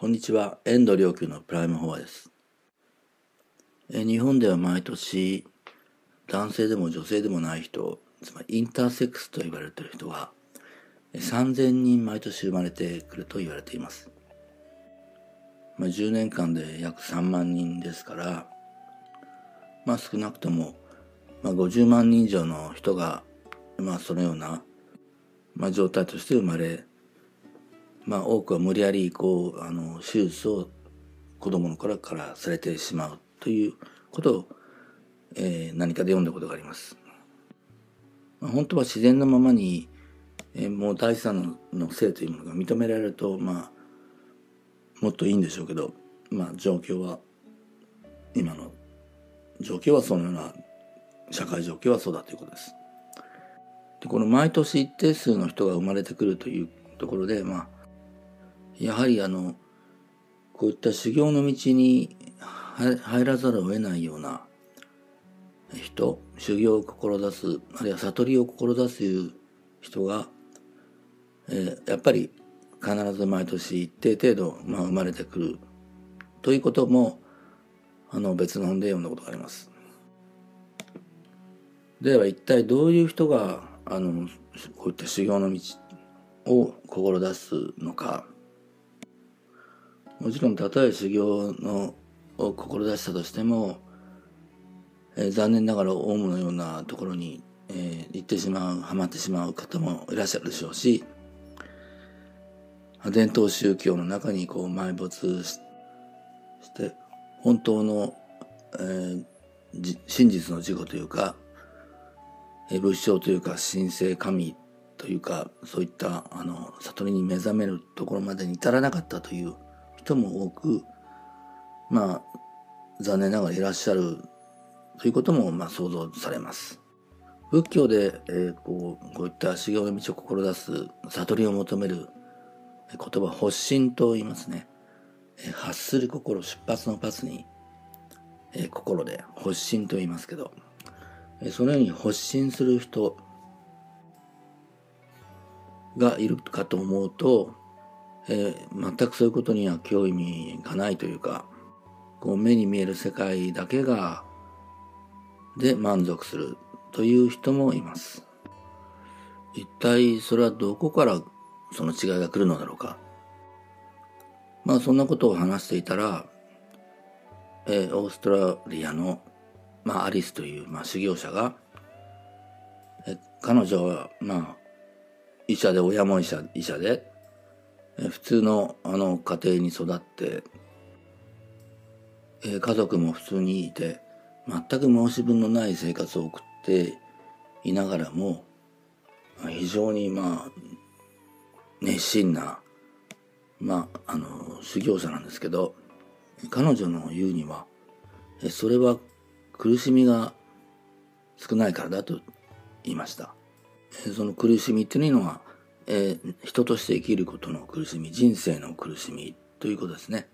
こんにちは、遠藤良久のプライムフォアです。日本では毎年、男性でも女性でもない人、つまりインターセックスと言われている人が、3000人毎年生まれてくると言われています。まあ、10年間で約3万人ですから、まあ少なくとも、まあ、50万人以上の人が、まあそのような、まあ、状態として生まれまあ、多くは無理やりこうあの手術を子供の頃からされてしまうということを、えー、何かで読んだことがあります。まあ、本当は自然のままに、えー、もう第三の性というものが認められると、まあ、もっといいんでしょうけど、まあ、状況は今の状況はそのような社会状況はそうだということです。でこの毎年一定数の人が生まれてくるというところで、まあ、やはりあのこういった修行の道に入らざるを得ないような人修行を志すあるいは悟りを志すいう人が、えー、やっぱり必ず毎年一定程度、まあ、生まれてくるということもあの別の本で読んだことがあります。では一体どういう人があのこういった修行の道を志すのかもちろんたとえ修行のを志したとしても、えー、残念ながらオウムのようなところに、えー、行ってしまうはまってしまう方もいらっしゃるでしょうし伝統宗教の中にこう埋没して本当の、えー、真実の事故というか、えー、仏性というか神聖神というかそういったあの悟りに目覚めるところまでに至らなかったという人も多く、まあ、残念ながらいらっしゃるということも、まあ、想像されます。仏教で、えー、こうこういった修行の道を志す悟りを求める言葉発心と言いますね。えー、発する心出発のパスに、えー、心で発心と言いますけど、えー、そのように発心する人がいるかと思うとえー、全くそういうことには興味がないというかこう目に見える世界だけがで満足するという人もいます。一体それはどこからその違いが来るのだろうか。まあそんなことを話していたら、えー、オーストラリアの、まあ、アリスという、まあ、修行者が、え彼女はまあ医者で親も医者医者で普通のあの家庭に育って、え家族も普通にいて全く申し分のない生活を送っていながらも非常にまあ熱心なまああの修行者なんですけど彼女の言うにはそれは苦しみが少ないからだと言いました。その苦しみっていうのはえー、人として生きることの苦しみ、人生の苦しみということですね。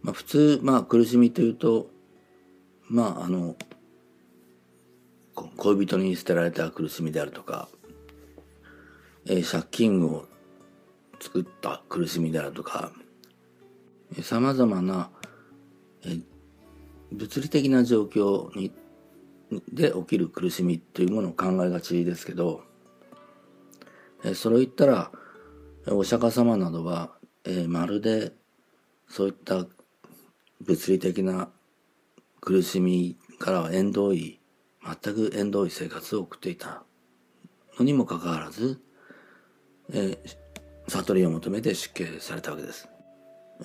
まあ普通、まあ苦しみというと、まああの、恋人に捨てられた苦しみであるとか、えー、借金を作った苦しみであるとか、さまざまな、えー、物理的な状況にで起きる苦しみというものを考えがちですけど、えそれを言ったらお釈迦様などは、えまるでそういった物理的な苦しみからは縁遠い全く縁遠い生活を送っていた。のにもかかわらず、え悟りを求めて出家されたわけです、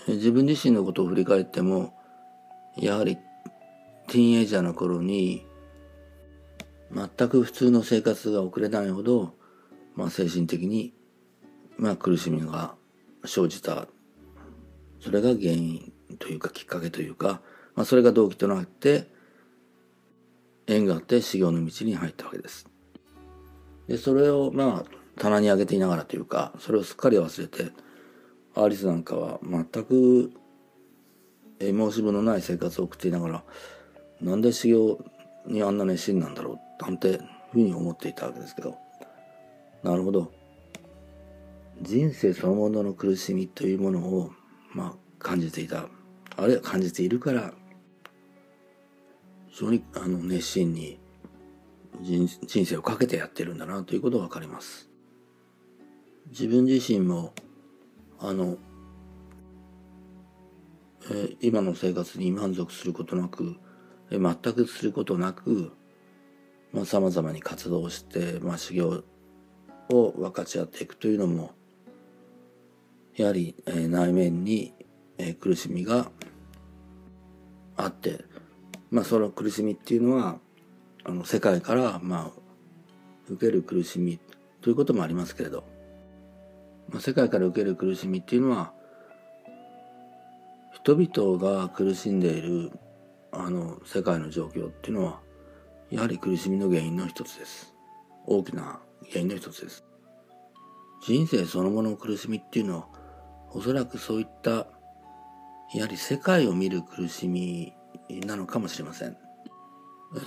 え自分自身のことを振り返ってもやはりティーンエイジャーの頃に全く普通の生活が送れないほどまあ、精神的に、まあ、苦しみが生じたそれが原因というかきっかけというか、まあ、それが動機となって縁があって修行の道に入ったわけです。でそれをまあ棚に上げていながらというかそれをすっかり忘れてアリスなんかは全く申し分のない生活を送っていながらなんで修行にあんな熱心なんだろうなんてふうに思っていたわけですけどなるほど。人生そのものの苦しみというものを、まあ、感じていた。あるいは感じているから非常にあの熱心に人人生をかけてやってるんだなということが分かります。自分自身もあの、えー、今の生活に満足することなく、えー、全くすることなくまあ、様々に活動して、まあ、修行を分かち合っていくというのもやはり、えー、内面に、えー、苦しみがあって、まあ、その苦しみっていうのはあの世界から、まあ、受ける苦しみということもありますけれど、まあ、世界から受ける苦しみっていうのは人々が苦しんでいるあの世界の状況っていうのはやはり苦しみの原因の一つです。大きな原因の一つです。人生そのものの苦しみっていうのは、おそらくそういった、やはり世界を見る苦しみなのかもしれません。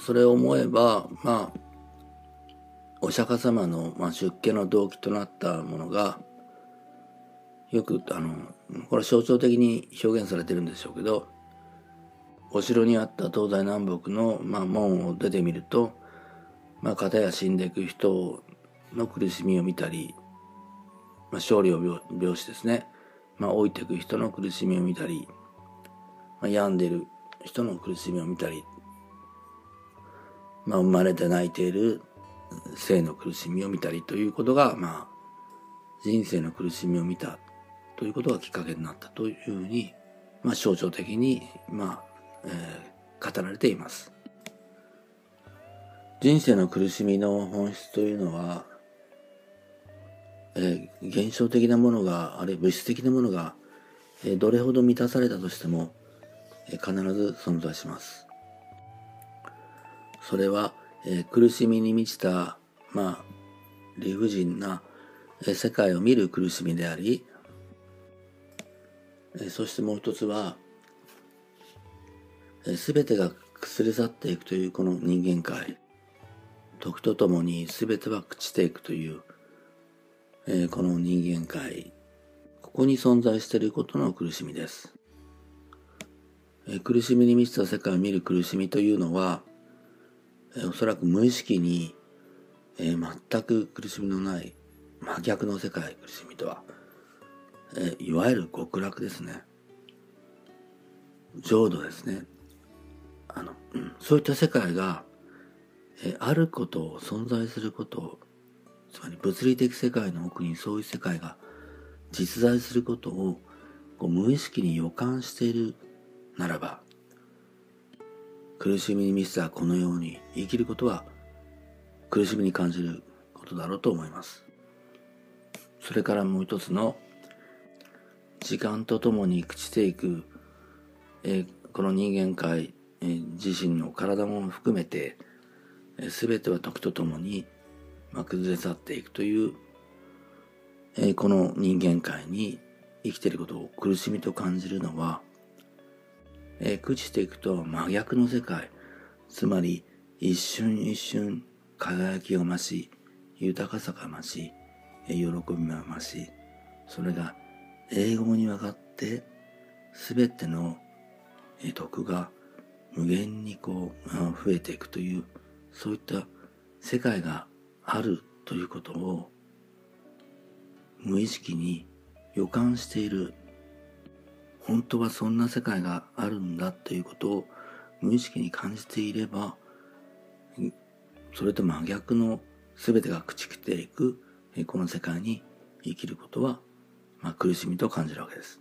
それを思えば、まあ、お釈迦様の、まあ、出家の動機となったものが、よく、あの、これ象徴的に表現されてるんでしょうけど、お城にあった東西南北の、まあ、門を出てみると、まあ、片や死んでいく人の苦しみを見たり、まあ、勝利を病死ですね、まあ、老いていく人の苦しみを見たり、まあ、病んでる人の苦しみを見たり、まあ、生まれて泣いている生の苦しみを見たりということが、まあ、人生の苦しみを見たということがきっかけになったというふうに、まあ、象徴的に、まあ、えー、語られています。人生の苦しみの本質というのは、えー、現象的なものが、あるいは物質的なものが、えー、どれほど満たされたとしても、えー、必ず存在します。それは、え、苦しみに満ちた、まあ、理不尽な、え、世界を見る苦しみであり、え、そしてもう一つは、全てが崩れ去っていくというこの人間界時とともに全ては朽ちていくという、えー、この人間界ここに存在していることの苦しみです、えー、苦しみに満ちた世界を見る苦しみというのは、え、おそらく無意識に、え全く苦しみのない真逆の世界苦しみとは、えいわゆる極楽ですね。浄土ですね。あの、そういった世界が、えあることを存在することをつまり物理的世界の奥にそういう世界が実在することをこう無意識に予感しているならば苦しみに満ちたこのように生きることは苦しみに感じることだろうと思います。それからもう一つの時間とともに朽ちていく、えー、この人間界え自身の体も含めて全ては時とともに、まあ、崩れ去っていくという、えこの人間界に生きていることを苦しみと感じるのは、え朽ちていくと真逆の世界つまり一瞬一瞬輝きが増し豊かさが増しえ喜びが増しそれが英語に分かって全ての徳が無限にこう増えていくというそういった世界があるということを無意識に予感している本当はそんな世界があるんだということを無意識に感じていればそれと真逆の全てが朽ちきていくこの世界に生きることは、まあ、苦しみと感じるわけです。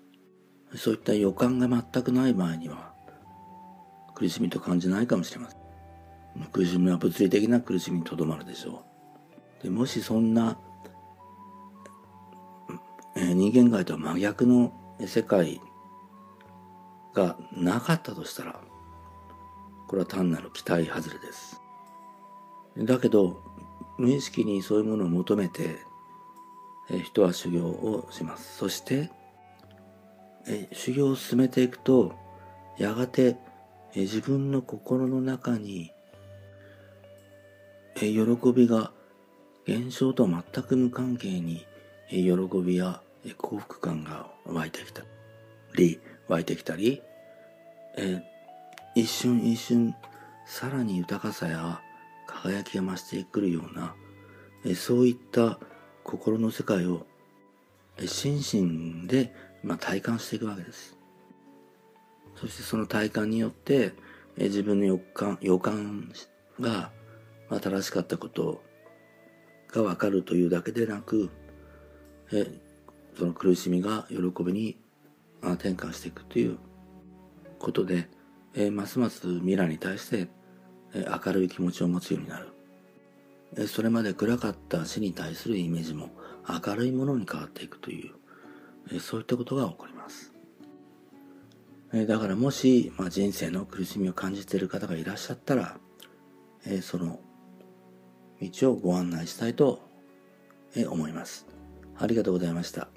そういった予感が全くない場合には苦しみと感じないかもしれません。苦しみは物理的な苦しみにとどまるでしょう。でもしそんな、えー、人間界とは真逆の世界がなかったとしたら、これは単なる期待外れです。だけど、無意識にそういうものを求めて、えー、人は修行をします。そして、えー、修行を進めていくと、やがてえ自分の心の中に、え喜びが現象と全く無関係に喜びや幸福感が湧いてきたり、湧いてきたり、え一瞬一瞬さらに豊かさや輝きが増してくるような、えそういった心の世界を心身で、まあ、体感していくわけです。そしてその体感によって、え自分の予感予感が、まあ、正しかったことがわかるというだけでなく、えその苦しみが喜びに、あ、転換していくということで、えますます未来に対して、え明るい気持ちを持つようになる。えそれまで暗かった死に対するイメージも明るいものに変わっていくという、えそういったことが起こります。えだからもし、まあ、人生の苦しみを感じている方がいらっしゃったら、えその道をご案内したいと思います。ありがとうございました。